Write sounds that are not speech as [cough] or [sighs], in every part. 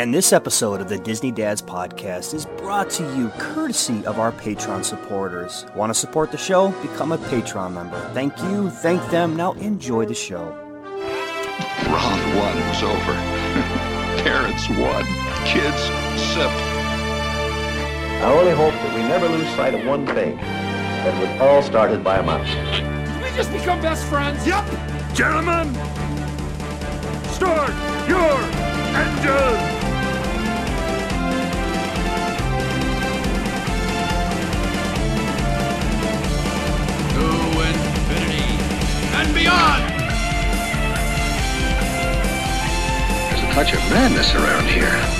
And this episode of the Disney Dads Podcast is brought to you courtesy of our Patreon supporters. Want to support the show? Become a Patreon member. Thank you, thank them. Now enjoy the show. Round one was over. [laughs] Parents won. Kids sip. I only hope that we never lose sight of one thing that it was all started by a mouse. Did we just become best friends? Yep! Gentlemen, start your engine! And beyond! There's a touch of madness around here.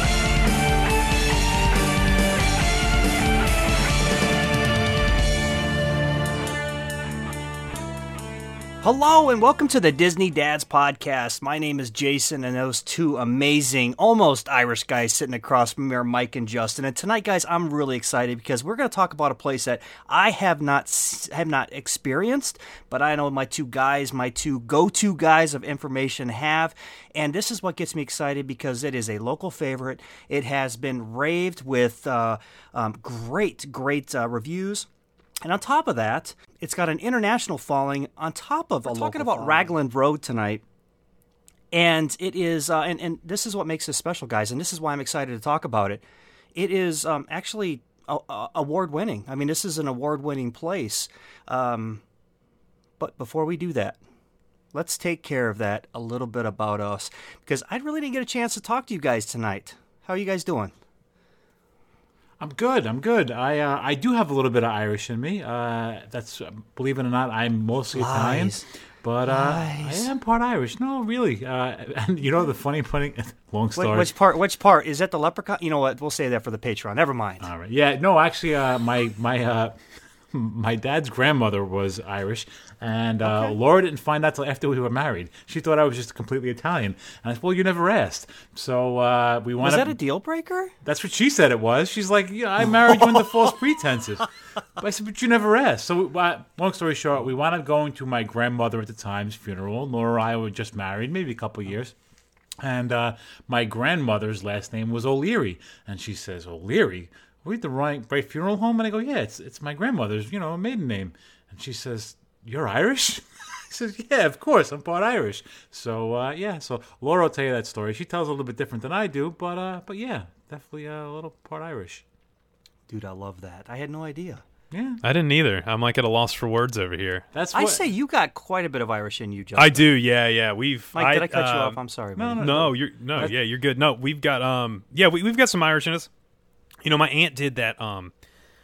Hello and welcome to the Disney Dads Podcast. My name is Jason, and those two amazing, almost Irish guys sitting across from me are Mike and Justin. And tonight, guys, I'm really excited because we're going to talk about a place that I have not have not experienced, but I know my two guys, my two go-to guys of information have. And this is what gets me excited because it is a local favorite. It has been raved with uh, um, great, great uh, reviews. And on top of that, it's got an international following on top of a talking about Raglan Road tonight. And it is, uh, and, and this is what makes this special, guys, and this is why I'm excited to talk about it. It is um, actually award winning. I mean, this is an award winning place. Um, but before we do that, let's take care of that a little bit about us because I really didn't get a chance to talk to you guys tonight. How are you guys doing? I'm good. I'm good. I uh, I do have a little bit of Irish in me. Uh, that's believe it or not, I'm mostly Italian, but uh, I am part Irish. No, really. Uh, [laughs] and you know the funny funny [laughs] long story. Which part? Which part is that? The leprechaun? You know what? We'll say that for the Patreon. Never mind. All right. Yeah. No, actually, uh, my my uh, my dad's grandmother was Irish, and uh, Okay. Laura didn't find out till after we were married. She thought I was just completely Italian, and I said, "Well, you never asked." So uh, we Was wound that a deal breaker? That's what she said it was. She's like, yeah, I married you under false pretenses. [laughs] But I said, but you never asked. So, we, uh, long story short, we wound up going to my grandmother at the time's funeral. Laura and I were just married, maybe a couple years. And uh, my grandmother's last name was O'Leary. And she says, O'Leary? Are we at the right, right funeral home? And I go, yeah, it's, it's my grandmother's, you know, maiden name. And she says, you're Irish? [laughs] He says, "Yeah, of course, I'm part Irish." So uh, yeah, so Laura will tell you that story. She tells a little bit different than I do, but uh, but yeah, definitely uh, a little part Irish. Dude, I love that. I had no idea. Yeah, I didn't either. I'm like at a loss for words over here. that's I say you got quite a bit of Irish in you, John. I do, yeah, yeah. We've. Mike, did I cut you um, off? I'm sorry. no, buddy. No, you're no, yeah, you're good. No, we've got um, yeah, we've got some Irish in us. You know, my aunt did that um,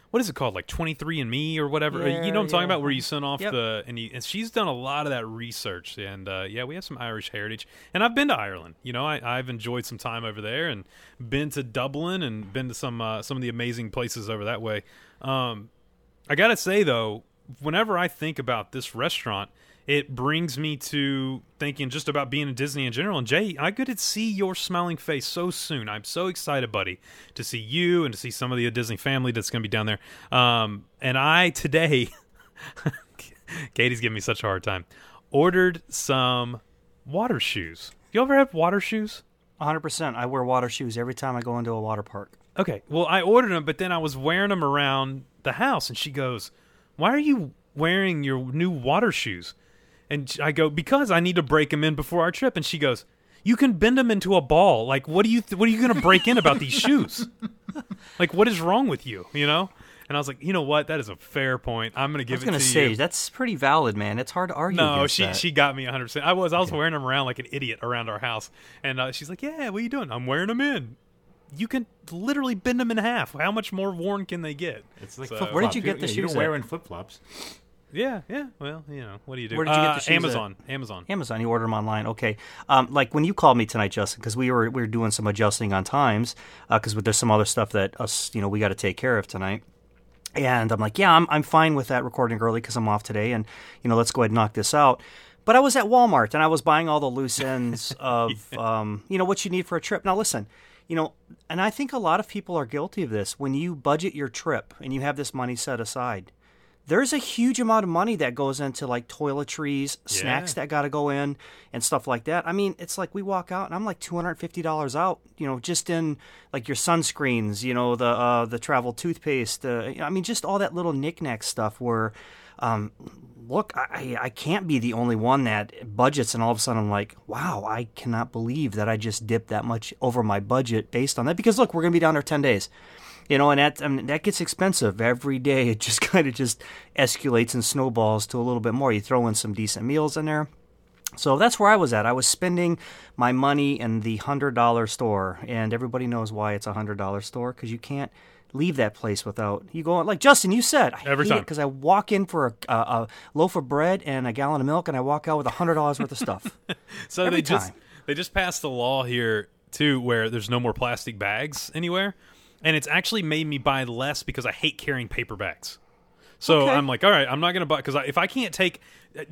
what is it called, like 23 and Me or whatever? Uh, Yeah, you know what I'm talking about, where you send off Yep. the and, you, and she's done a lot of that research, and uh, yeah, we have some Irish heritage. And I've been to Ireland. You know, I, I've enjoyed some time over there, and been to Dublin, and been to some uh, some of the amazing places over that way. Um, I gotta say though, whenever I think about this restaurant, it brings me to thinking just about being in Disney in general. And Jay, I to see your smiling face so soon. I'm so excited, buddy, to see you and to see some of the Disney family that's going to be down there. Um, and I today, [laughs] Katie's giving me such a hard time. Ordered some water shoes. You ever have water shoes? 100%. I wear water shoes every time I go into a water park. Okay. Well, I ordered them, but then I was wearing them around the house, and she goes, "Why are you wearing your new water shoes?" And I go, "Because I need to break them in before our trip." And she goes, "You can bend them into a ball. Like, what do you? Th- what are you going to break in about these shoes? [laughs] Like, what is wrong with you? You know?" And I was like, "You know what? That is a fair point. I'm going to I give was it going to to say, you." that's pretty valid, man. It's hard to argue No, she that. she got me 100. percent I was I was wearing them around like an idiot around our house, and uh, she's like, "Yeah, what are you doing?" I'm wearing them in. You can literally bend them in half. How much more worn can they get? it's like So- flip-flops. Where did you get the yeah, You shoes don't wear in flip flops. Yeah, yeah. Well, you know, what do you do? Where did you get Uh, the shoes at? Amazon. Amazon. Amazon. You order them online. Okay. Um, like when you called me tonight, Justin, because we were we were doing some adjusting on times, because there's some other stuff that us, you know, we got to take care of tonight. And I'm like, yeah, I'm I'm fine with that recording early because I'm off today, and you know, let's go ahead and knock this out. But I was at Walmart and I was buying all the loose ends [laughs] of, um, you know, what you need for a trip. Now, listen, you know, and I think a lot of people are guilty of this. When you budget your trip and you have this money set aside, there's a huge amount of money that goes into like toiletries, snacks Yeah. that got to go in, and stuff like that. I mean, it's like we walk out and I'm like two hundred fifty dollars out, you know, just in like your sunscreens, you know, the uh, the travel toothpaste. Uh, I mean, just all that little knickknack stuff. Where, um, look, I I can't be the only one that budgets, and all of a sudden I'm like, wow, I cannot believe that I just dipped that much over my budget based on that. Because look, we're gonna be down there ten days you know, and that I mean, that gets expensive every day. It just [laughs] kind of just escalates and snowballs to a little bit more. You throw in some decent meals in there. So that's where I was at. I was spending my money in the hundred dollar store, and everybody knows why it's a hundred dollar store because you can't leave that place without you go like Justin. You said I Every time. because I walk in for a, a, a loaf of bread and a gallon of milk, and I walk out with a hundred dollars worth of stuff. [laughs] So Every they just they just passed a law here too where there's no more plastic bags anywhere, and it's actually made me buy less because I hate carrying paper bags. So Okay. I'm like, all right, I'm not gonna buy because if I can't take.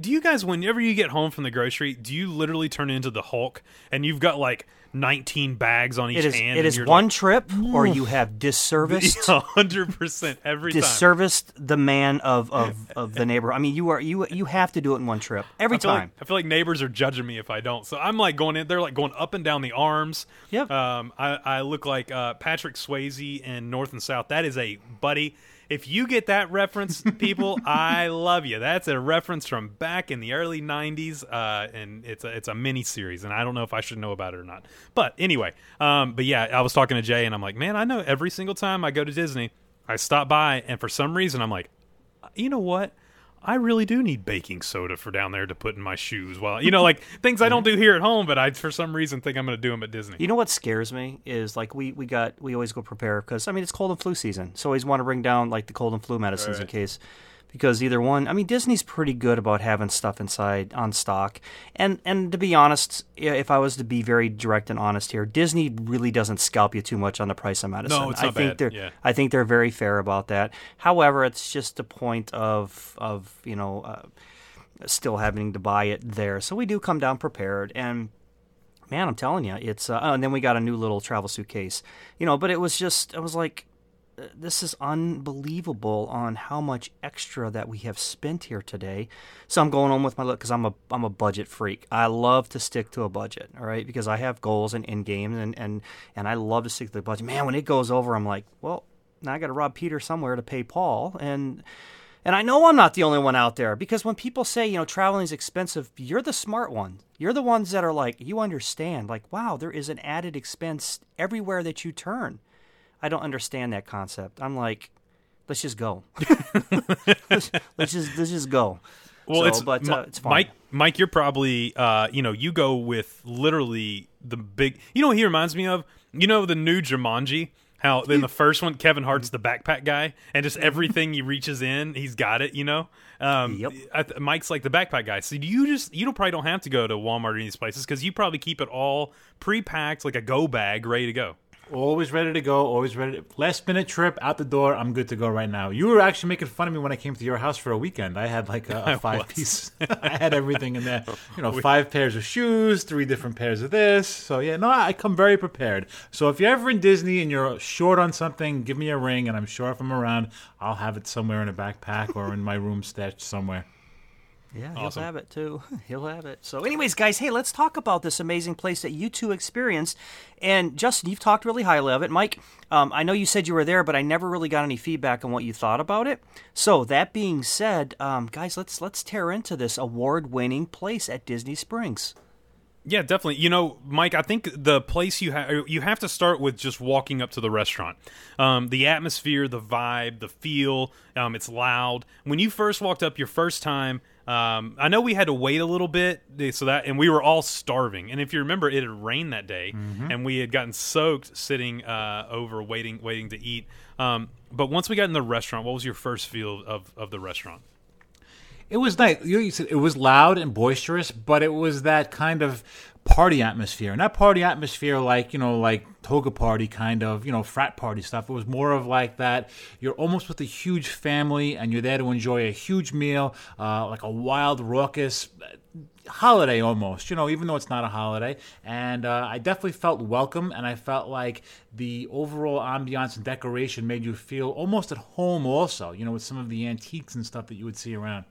Do you guys, whenever you get home from the grocery, do you literally turn into the Hulk and you've got like 19 bags on each It is hand? it is one like, trip, or you have disserviced [laughs] hundred percent every time. disserviced the man of, of, of the [laughs] neighborhood. I mean, you are you you have to do it in one trip every I time. like, I feel like neighbors are judging me if I don't. So I'm like going in. They're like going up and down the arms. Yep. Um, I, I look like uh, Patrick Swayze in North and South. That is a buddy. If you get that reference, people, [laughs] I love you. That's a reference from back in the early '90s, uh, and it's a it's a mini series. And I don't know if I should know about it or not. But anyway, um, but yeah, I was talking to Jay, and I'm like, man, I know every single time I go to Disney, I stop by, and for some reason, I'm like, you know what? I really do need baking soda for down there to put in my shoes. Well, you know, like [laughs] things I don't do here at home, but I for some reason think I'm going to do them at Disney. You know what scares me is like we we got we always go prepare because I mean it's cold and flu season, so always want to bring down like the cold and flu medicines in case. Because either one, I mean, Disney's pretty good about having stuff inside on stock, and and to be honest, if I was to be very direct and honest here, Disney really doesn't scalp you too much on the price of medicine. No, it's not I think bad, they're yeah. I think they're very fair about that. However, it's just a point of of you know uh, still having to buy it there, so we do come down prepared and man, I'm telling you, it's. Uh, oh, and then we got a new little travel suitcase, you know. But it was just, I was like, this is unbelievable on how much extra that we have spent here today. So I'm going on with my look because I'm a I'm a budget freak. I love to stick to a budget, all right, because I have goals and end games, and and and I love to stick to the budget. Man, when it goes over, I'm like, well, now I got to rob Peter somewhere to pay Paul, and. And I know I'm not the only one out there because when people say, you know, traveling is expensive, you're the smart one. You're the ones that are like, you understand, like, wow, there is an added expense everywhere that you turn. I don't understand that concept. I'm like, let's just go. let's, [laughs] [laughs] let's just let's just go. Well, So, it's but uh, it's fine. Mike. Mike, you're probably uh, you know you go with literally the big. You know what he reminds me of? You know the new Jumanji. How in the first one, Kevin Hart's the backpack guy, and just everything he reaches in, he's got it. You know, um, Yep. I th- Mike's like the backpack guy. So you just you don't probably don't have to go to Walmart or any of these places because you probably keep it all pre-packed, like a go bag, ready to go. Always ready to go. Always ready. To, last minute trip out the door. I'm good to go right now. You were actually making fun of me when I came to your house for a weekend. I had like a, [laughs] a five piece. [laughs] I had everything in there. You know, [laughs] five pairs of shoes, three different pairs of this. So yeah, no, I come very prepared. So if you're ever in Disney and you're short on something, give me a ring, and I'm sure if I'm around, I'll have it somewhere in a backpack or in my room stashed somewhere. Yeah, Awesome. he'll have it too. [laughs] He'll have it. So, anyways, guys, hey, let's talk about this amazing place that you two experienced. And Justin, you've talked really highly of it. Mike, um, I know you said you were there, but I never really got any feedback on what you thought about it. So, that being said, um, guys, let's let's tear into this award-winning place at Disney Springs. Yeah, definitely. You know, Mike, I think the place you have you have to start with just walking up to the restaurant. Um, the atmosphere, the vibe, the feel. Um, it's loud. When you first walked up your first time, um, I know we had to wait a little bit, eh, so that and we were all starving. And if you remember, it had rained that day, and we had gotten soaked sitting uh, over waiting waiting to eat. Um, but once we got in the restaurant, what was your first feel of of the restaurant? It was nice. You said it was loud and boisterous, but it was that kind of party atmosphere, that party atmosphere, like you know, like toga party kind of, you know, frat party stuff. It was more of like that. You're almost with a huge family, and you're there to enjoy a huge meal, uh, like a wild, raucous holiday almost, you know, even though it's not a holiday. And uh, I definitely felt welcome, and I felt like the overall ambiance and decoration made you feel almost at home, also, you know, with some of the antiques and stuff that you would see around.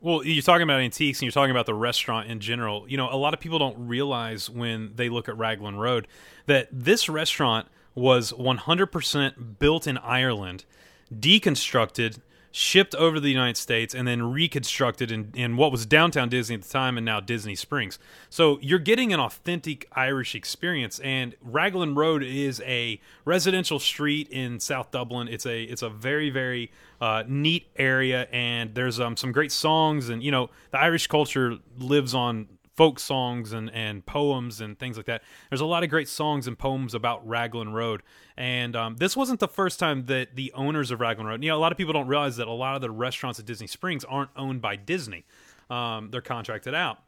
Well, you're talking about antiques and you're talking about the restaurant in general. You know, a lot of people don't realize when they look at Raglan Road that this restaurant was 100% built in Ireland, deconstructed, shipped over to the United States, and then reconstructed in, in what was downtown Disney at the time and now Disney Springs. So you're getting an authentic Irish experience. And Raglan Road is a residential street in South Dublin. It's a it's a very very uh, neat area, and there's um, some great songs, and you know the Irish culture lives on folk songs and, and poems and things like that. There's a lot of great songs and poems about Raglan Road. And um, this wasn't the first time that the owners of Raglan Road, you know, a lot of people don't realize that a lot of the restaurants at Disney Springs aren't owned by Disney. Um, they're contracted out.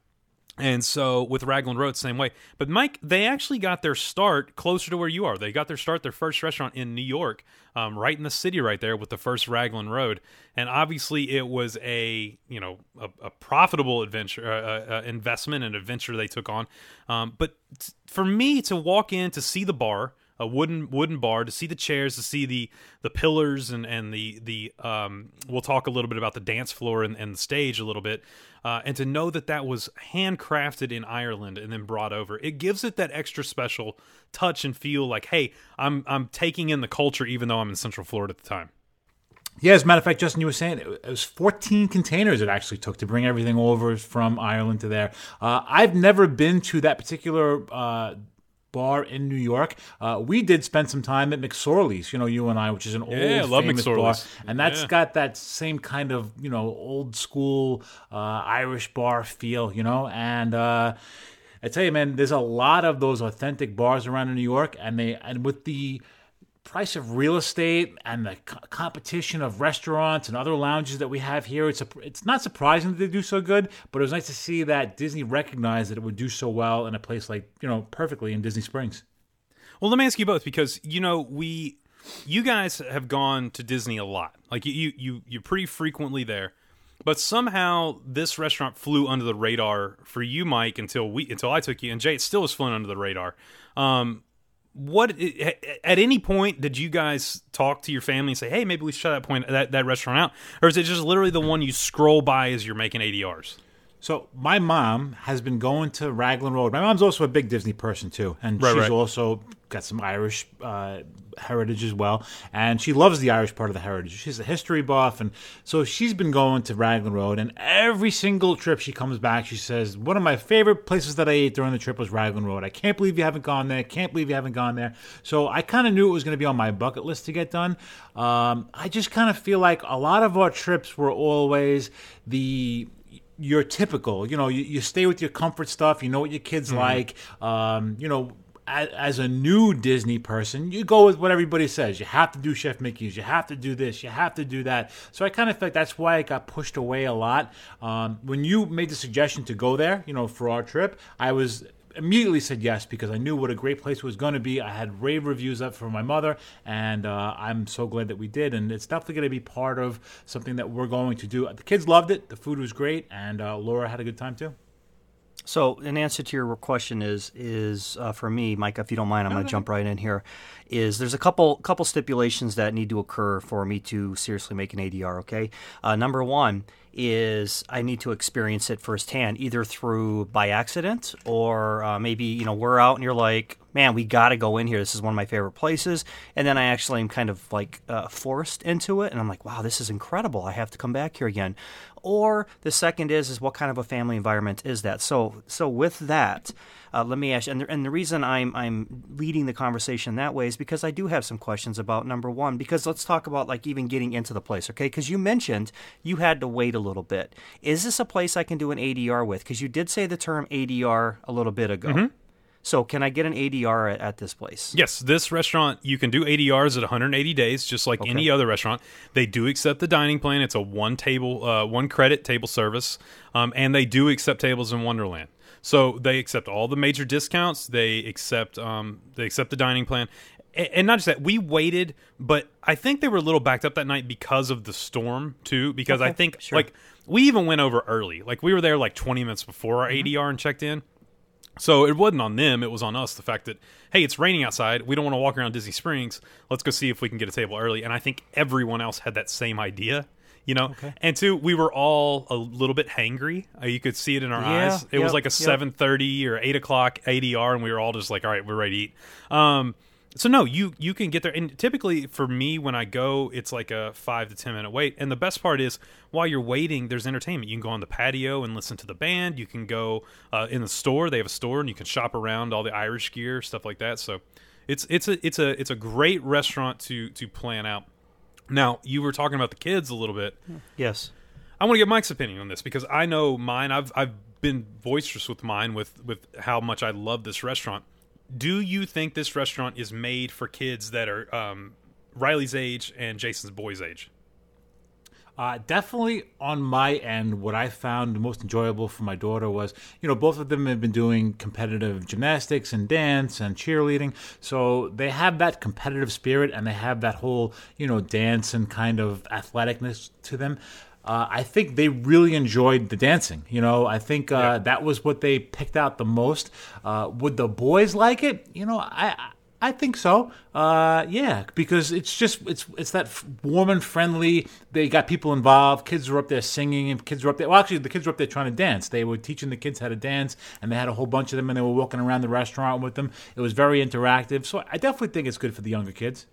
And so with Raglan Road, same way. But Mike, they actually got their start closer to where you are. They got their start, their first restaurant in New York, um, right in the city, right there, with the first Raglan Road. And obviously, it was a you know a, a profitable adventure, uh, uh, investment and adventure they took on. Um, but t- for me to walk in to see the bar, a wooden wooden bar to see the chairs to see the the pillars and and the the um we'll talk a little bit about the dance floor and, and the stage a little bit uh, and to know that that was handcrafted in Ireland and then brought over it gives it that extra special touch and feel like hey I'm I'm taking in the culture even though I'm in Central Florida at the time Yeah, as a matter of fact, Justin, you were saying it was 14 containers it actually took to bring everything over from Ireland to there. Uh, I've never been to that particular uh, bar in New York. Uh, we did spend some time at McSorley's, you know, you and I, which is an Yeah, I old love famous bar, McSorley's. and that's Yeah. got that same kind of you know old school uh, Irish bar feel, you know, and. Uh, I tell you, man, there's a lot of those authentic bars around in New York, and they and with the price of real estate and the co- competition of restaurants and other lounges that we have here, it's a, it's not surprising that they do so good. But it was nice to see that Disney recognized that it would do so well in a place like you know perfectly in Disney Springs. Well, let me ask you both because you know we, you guys have gone to Disney a lot. Like you, you, you you're pretty frequently there, but somehow this restaurant flew under the radar for you, Mike, until we until I took you, and Jay, it still has flown under the radar. Um, what at any point did you guys talk to your family and say, "Hey, maybe we should try that point that, that restaurant out," or is it just literally the one you scroll by as you're making ADRs? So my mom has been going to Raglan Road. My mom's also a big Disney person too, and Right, she's right. also got some Irish uh, heritage as well. And she loves the Irish part of the heritage. She's a history buff, and so she's been going to Raglan Road. And every single trip she comes back, she says one of my favorite places that I ate during the trip was Raglan Road. I can't believe you haven't gone there. Can't believe you haven't gone there. So I kind of knew it was going to be on my bucket list to get done. Um, I just kind of feel like a lot of our trips were always the you're typical. You know, you, you stay with your comfort stuff. You know what your kids like. Um, you know, as, as a new Disney person, you go with what everybody says. You have to do Chef Mickey's. You have to do this. You have to do that. So I kind of feel like that's why it got pushed away a lot. Um, when you made the suggestion to go there, you know, for our trip, I was immediately said yes because I knew what a great place it was going to be. I had rave reviews up for my mother, and uh, I'm so glad that we did. And it's definitely going to be part of something that we're going to do. The kids loved it. The food was great, and uh, Laura had a good time too. So, in answer to your question is is uh, for me, Mike. If you don't mind, I'm going to jump right in here. Is there's a couple couple stipulations that need to occur for me to seriously make an ADR. Okay, uh, number one is I need to experience it firsthand, either through by accident or uh, maybe you know we're out and you're like, man, we got to go in here. This is one of my favorite places, and then I actually am kind of like uh, forced into it, and I'm like, wow, this is incredible. I have to come back here again. Or the second is is what kind of a family environment is that? So so with that, uh, let me ask you, and the, and the reason I'm I'm leading the conversation that way is because I do have some questions about number one. Because let's talk about like even getting into the place, okay? Because you mentioned you had to wait a little bit. Is this a place I can do an ADR with? Because you did say the term ADR a little bit ago. So can I get an ADR at, at this place? Yes, this restaurant you can do ADRs at 180 days, just like any other restaurant. They do accept the dining plan. It's a one table, uh, one credit table service, um, and they do accept tables in Wonderland. So they accept all the major discounts. They accept um, they accept the dining plan, and not just that. We waited, but I think they were a little backed up that night because of the storm too. Because I think sure. like we even went over early. Like we were there like 20 minutes before our ADR and checked in. So it wasn't on them; it was on us. The fact that hey, it's raining outside. We don't want to walk around Disney Springs. Let's go see if we can get a table early. And I think everyone else had that same idea. You know, and two, we were all a little bit hangry. Uh, you could see it in our Yeah, eyes. It was like a yep. seven thirty or eight o'clock ADR, and we were all just like, "All right, we're ready to eat." Um, so no, you you can get there, and typically for me when I go, it's like a five to ten minute wait. And the best part is while you're waiting, there's entertainment. You can go on the patio and listen to the band. You can go uh, in the store. They have a store, and you can shop around all the Irish gear, stuff like that. So it's it's a it's a it's a great restaurant to to plan out. Now you were talking about the kids a little bit. Yes. I want to get Mike's opinion on this because I know mine. I've I've been boisterous with mine with with how much I love this restaurant. Do you think this restaurant is made for kids that are um, Riley's age and Jason's boy's age? Uh, definitely on my end, what I found most enjoyable for my daughter was, you know, both of them have been doing competitive gymnastics and dance and cheerleading. So they have that competitive spirit and they have that whole, you know, dance and kind of athleticness to them. Uh, I think they really enjoyed the dancing. You know, I think uh, that was what they picked out the most. Uh, would the boys like it? You know, I. I think so. Uh, yeah, because it's just it's it's that warm and friendly. They got people involved. Kids were up there singing, and kids were up there. Well, actually, the kids were up there trying to dance. They were teaching the kids how to dance, and they had a whole bunch of them, and they were walking around the restaurant with them. It was very interactive. So I definitely think it's good for the younger kids.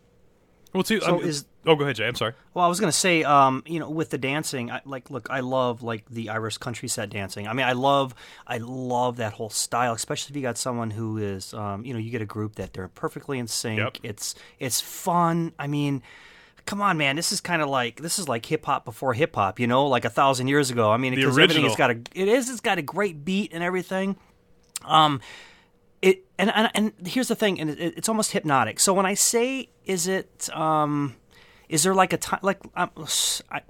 Well, too. So I mean- is- oh, go ahead, Jay. I'm sorry. Well, I was gonna say, um, you know, with the dancing, I, like, look, I love like the Irish country set dancing. I mean, I love, I love that whole style, especially if you got someone who is, um, you know, you get a group that they're perfectly in sync. Yep. It's it's fun. I mean. Come on, man! This is kind of like this is like hip hop before hip hop, you know, like a thousand years ago. I mean, because everything has got a it is it's got a great beat and everything. Um, it and and, and here's the thing, and it, it's almost hypnotic. So when I say, is it um, is there like a time like um, I,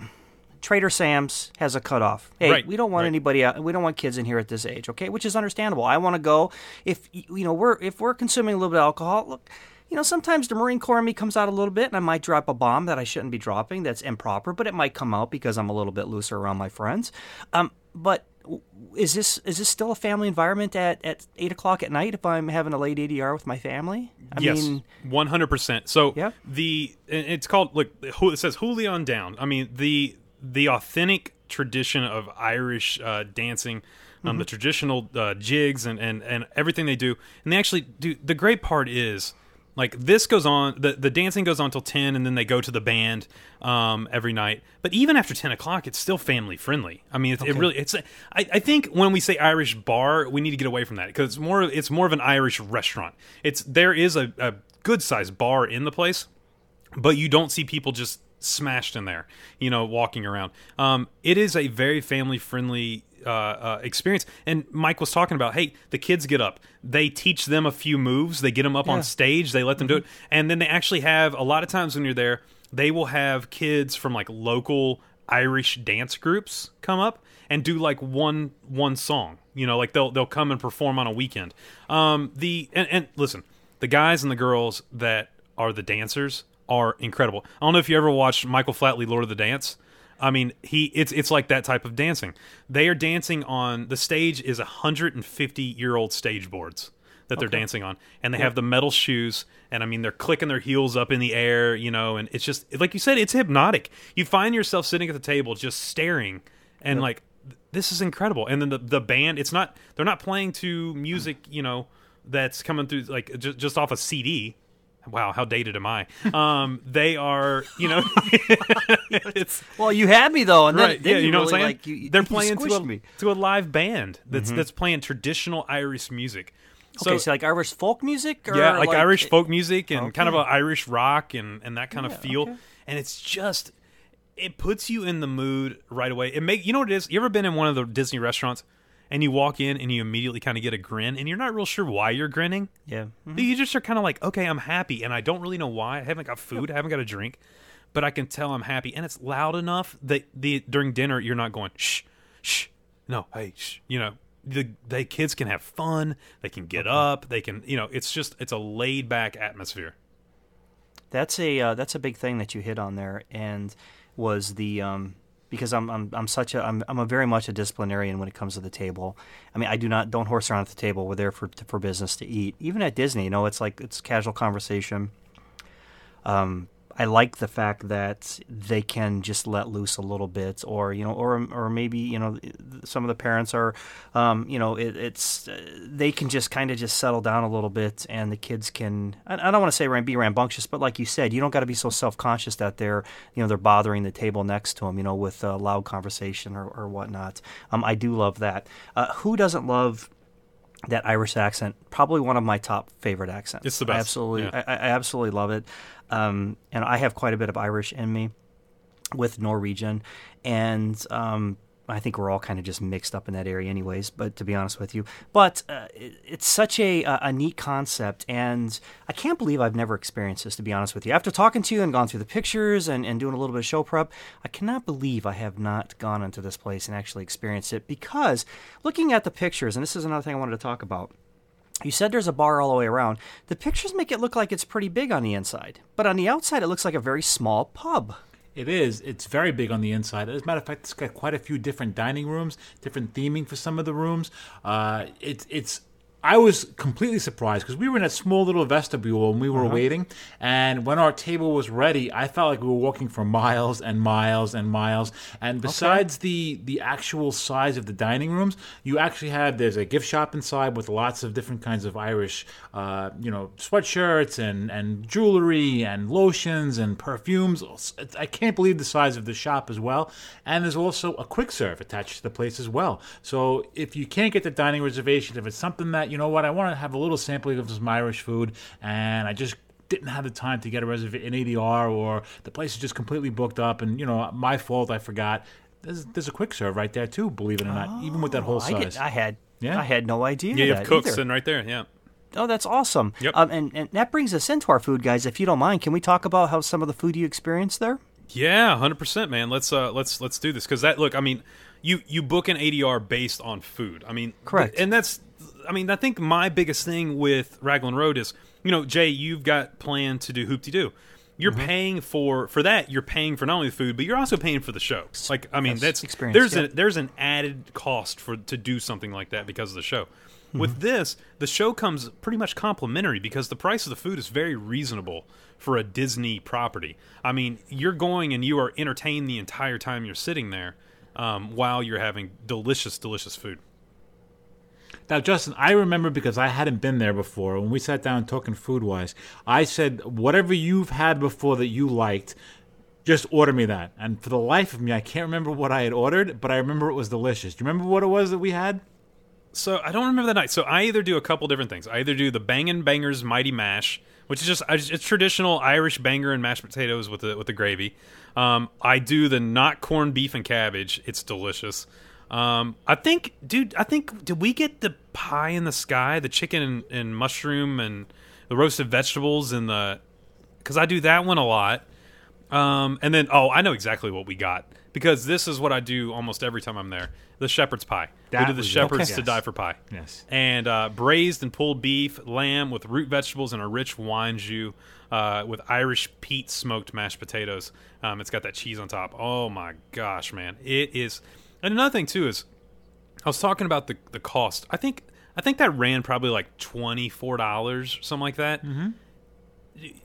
Trader Sam's has a cutoff. Hey, Right, we don't want right. anybody out. We don't want kids in here at this age. Okay, which is understandable. I want to go. If you know we're if we're consuming a little bit of alcohol, look. You know, sometimes the Marine Corps in me comes out a little bit, and I might drop a bomb that I shouldn't be dropping. That's improper, but it might come out because I'm a little bit looser around my friends. Um, but is this is this still a family environment at, at eight o'clock at night if I'm having a late ADR with my family? I yes, mean, one hundred percent. So Yeah. the it's called look. who- It says Julian down. I mean the the authentic tradition of Irish uh, dancing. Um, Mm-hmm. the traditional uh, jigs and, and, and everything they do, and they actually do. The great part is, like this goes on. The the dancing goes on till ten, and then they go to the band um, every night. But even after ten o'clock, it's still family friendly. I mean, it's, it really. It's. I, I think when we say Irish bar, we need to get away from that because it's more. It's more of an Irish restaurant. It's there is a, a good sized bar in the place, but you don't see people just smashed in there, you know, walking around. Um, it is a very family friendly uh, uh, experience. And Mike was talking about, hey, the kids get up, they teach them a few moves, they get them up on stage, they let them do it, and then they actually have a lot of times when you're there, they will have kids from like local Irish dance groups come up and do like one one song. You know, like they'll they'll come and perform on a weekend. Um, the and, and listen, the guys and the girls that are the dancers are incredible. I don't know if you ever watched Michael Flatley Lord of the Dance. I mean, he it's it's like that type of dancing. They are dancing on the stage is 150 year old stage boards that they're dancing on, and they have the metal shoes, and I mean they're clicking their heels up in the air, you know, and it's just like you said, it's hypnotic. You find yourself sitting at the table just staring, and like this is incredible. And then the the band, it's not they're not playing to music, you know, that's coming through like just just off a CD. Wow, how dated am I? Um, they are, you know, [laughs] it's well, you had me though, and then, right. then yeah, you know really, what I'm saying? Like, you, They're you playing to a, me. to a live band that's that's playing traditional Irish music. So, okay, so like Irish folk music, or yeah, like, Irish folk music and kind of Okay. a Irish rock and and that kind of feel. okay. And it's just it puts you in the mood right away. It make you know what it is. You ever been in one of the Disney restaurants and you walk in and you immediately kind of get a grin and you're not real sure why you're grinning. Yeah. But You just are kind of like, okay, I'm happy, and I don't really know why. I haven't got food, I haven't got a drink, but I can tell I'm happy, and it's loud enough that the during dinner you're not going shh, shh, no, hey, shh, you know, the they kids can have fun. They can get up. They can you know it's just it's a laid back atmosphere. That's a uh, that's a big thing that you hit on there, and was the um, because I'm I'm I'm such a I'm I'm a very much a disciplinarian when it comes to the table. I mean, I do not don't horse around at the table. We're there for for business to eat. Even at Disney, you know, it's like it's casual conversation. Um, I like the fact that they can just let loose a little bit, or you know, or or maybe you know, some of the parents are, um, you know, it, it's uh, they can just kind of just settle down a little bit, and the kids can. I, I don't want to say be rambunctious, but like you said, you don't got to be so self conscious that they're you know they're bothering the table next to them, you know, with uh, loud conversation or, or whatnot. Um, I do love that. Uh, who doesn't love? that Irish accent, probably one of my top favorite accents. It's the best. I absolutely, Yeah. I, I absolutely love it. Um, and I have quite a bit of Irish in me with Norwegian, and um, I think we're all kind of just mixed up in that area, anyways. But to be honest with you, but uh, it, it's such a a neat concept, and I can't believe I've never experienced this. To be honest with you, after talking to you and gone through the pictures and, and doing a little bit of show prep, I cannot believe I have not gone into this place and actually experienced it. Because looking at the pictures, and this is another thing I wanted to talk about. You said there's a bar all the way around. The pictures make it look like it's pretty big on the inside, but on the outside, it looks like a very small pub. It is. It's very big on the inside. As a matter of fact, it's got quite a few different dining rooms, different theming for some of the rooms. Uh, it's it's. I was completely surprised because we were in a small little vestibule and we were waiting. And when our table was ready, I felt like we were walking for miles and miles and miles. And besides the the actual size of the dining rooms, you actually had there's a gift shop inside with lots of different kinds of Irish, uh, you know, sweatshirts and and jewelry and lotions and perfumes. I can't believe the size of the shop as well. And there's also a quick serve attached to the place as well. So if you can't get the dining reservation, if it's something that you know what, I want to have a little sampling of some Irish food, and I just didn't have the time to get a reservation, in ADR, or the place is just completely booked up, and you know, my fault, I forgot. There's, there's a quick serve right there too, believe it or not, even with that whole I, size. get, I had Yeah. I had no idea. Yeah, you that have cooks either. sitting right there. Yeah. Oh, that's awesome. Yep. Um, and, and that brings us into our food, guys. If you don't mind, can we talk about how some of the food you experienced there? Yeah, hundred percent, man. Let's uh, let's let's do this because that look. I mean, you you book an ADR based on food. I mean, Correct. and that's. I mean, I think my biggest thing with Raglan Road is, you know, Jay, you've got planned to do Hoop-Dee-Doo. You're Mm-hmm. paying for for that. You're paying for not only the food, but you're also paying for the show. Like, I mean, Yes, that's experience, there's yep. a there's an added cost for to do something like that because of the show. Mm-hmm. With this, the show comes pretty much complimentary because the price of the food is very reasonable for a Disney property. I mean, you're going and you are entertained the entire time you're sitting there um, while you're having delicious, delicious food. Now, Justin, I remember because I hadn't been there before. When we sat down talking food wise, I said, whatever you've had before that you liked, just order me that. And for the life of me, I can't remember what I had ordered, but I remember it was delicious. Do you remember what it was that we had? So I don't remember that night. So I either do a couple different things. I either do the Bangin' Bangers Mighty Mash, which is just it's traditional Irish banger and mashed potatoes with the with the gravy. Um, I do the not corned beef and cabbage. It's delicious. Um, I think, dude, I think did we get the pie in the sky, the chicken and, and mushroom and the roasted vegetables and the because I do that one a lot. Um, and then oh, I know exactly what we got because this is what I do almost every time I'm there. The shepherd's pie. we That did the shepherd's Okay. to Yes. die for pie. Yes. And uh, braised and pulled beef, lamb with root vegetables and a rich wine jus uh, with Irish peat smoked mashed potatoes. Um, it's got that cheese on top. Oh my gosh, man! It is. And another thing too is, I was talking about the the cost. I think I think that ran probably like twenty four dollars, something like that. Mm-hmm.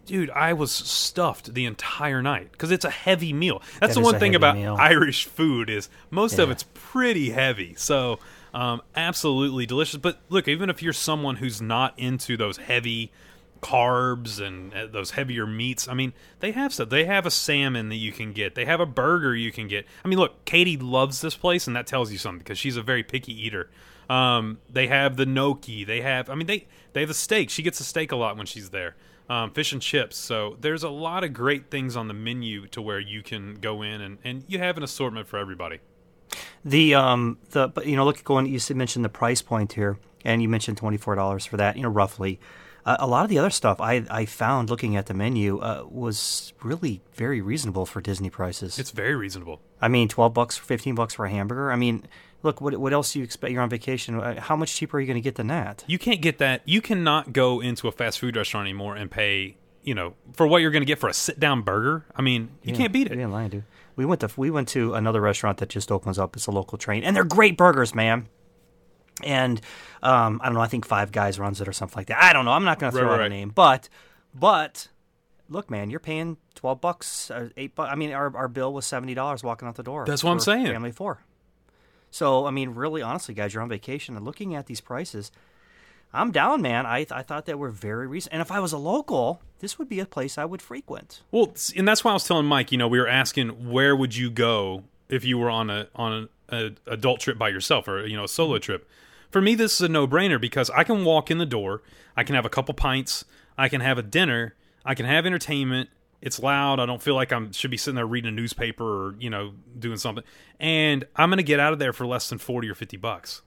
Dude, I was stuffed the entire night because it's a heavy meal. That's That the one thing about meal. Irish food is most of it's pretty heavy. So, um, absolutely delicious. But look, even if you're someone who's not into those heavy carbs and uh, those heavier meats, I mean, they have stuff. They have a salmon that you can get. They have a burger you can get. I mean, look, Katie loves this place, and that tells you something because she's a very picky eater. Um, they have the gnocchi. They have. I mean, they they have a steak. She gets a steak a lot when she's there. Um, fish and chips. So there's a lot of great things on the menu to where you can go in and, and you have an assortment for everybody. The um the but you know look going you mentioned the price point here, and you mentioned twenty four dollars for that. You know roughly. Uh, a lot of the other stuff I I found looking at the menu uh, was really very reasonable for Disney prices. It's very reasonable. I mean, twelve bucks, fifteen bucks for a hamburger. I mean, look, what what else do you expect? You're on vacation. Uh, How much cheaper are you going to get than that? You can't get that. You cannot go into a fast food restaurant anymore and pay, you know, for what you're going to get for a sit down burger. I mean, you can't beat it. didn't lie, dude. We went to we went to another restaurant that just opens up. It's a local train, and they're great burgers, man. And um, I don't know. I think Five Guys runs it or something like that. I don't know. I'm not going to throw right, out a name, but but look, man, you're paying twelve bucks, eight bucks. I mean, our our bill was seventy dollars walking out the door. That's what I'm saying. Family four. So I mean, really, honestly, guys, you're on vacation and looking at these prices. I'm down, man. I I thought that were very recent, and if I was a local, this would be a place I would frequent. Well, and that's why I was telling Mike. You know, we were asking where would you go if you were on a on an a adult trip by yourself or you know a solo trip. For me, this is a no brainer because I can walk in the door, I can have a couple pints, I can have a dinner, I can have entertainment. It's loud. I don't feel like I'm should be sitting there reading a newspaper or you know doing something, and I'm gonna get out of there for less than forty or fifty bucks.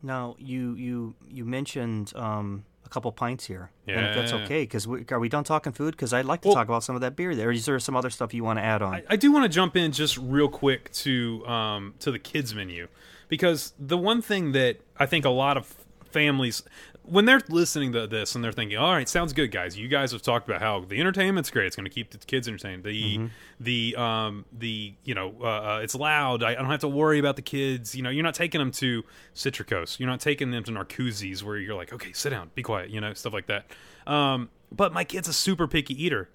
Now you you you mentioned um, a couple pints here, and if that's okay, because we, are we done talking food? Because I'd like to Well- talk about some of that beer there. Is there some other stuff you want to add on? I, I do want to jump in just real quick to um, to the kids menu because the one thing that I think a lot of families when they're listening to this and they're thinking, "All right, sounds good, guys. You guys have talked about how the entertainment's great. It's going to keep the kids entertained. The the um the you know uh, uh, it's loud. I, I don't have to worry about the kids. You know, you're not taking them to Citricos. You're not taking them to Narcoossee's where you're like, okay, sit down, be quiet. You know, stuff like that. Um, but my kid's a super picky eater.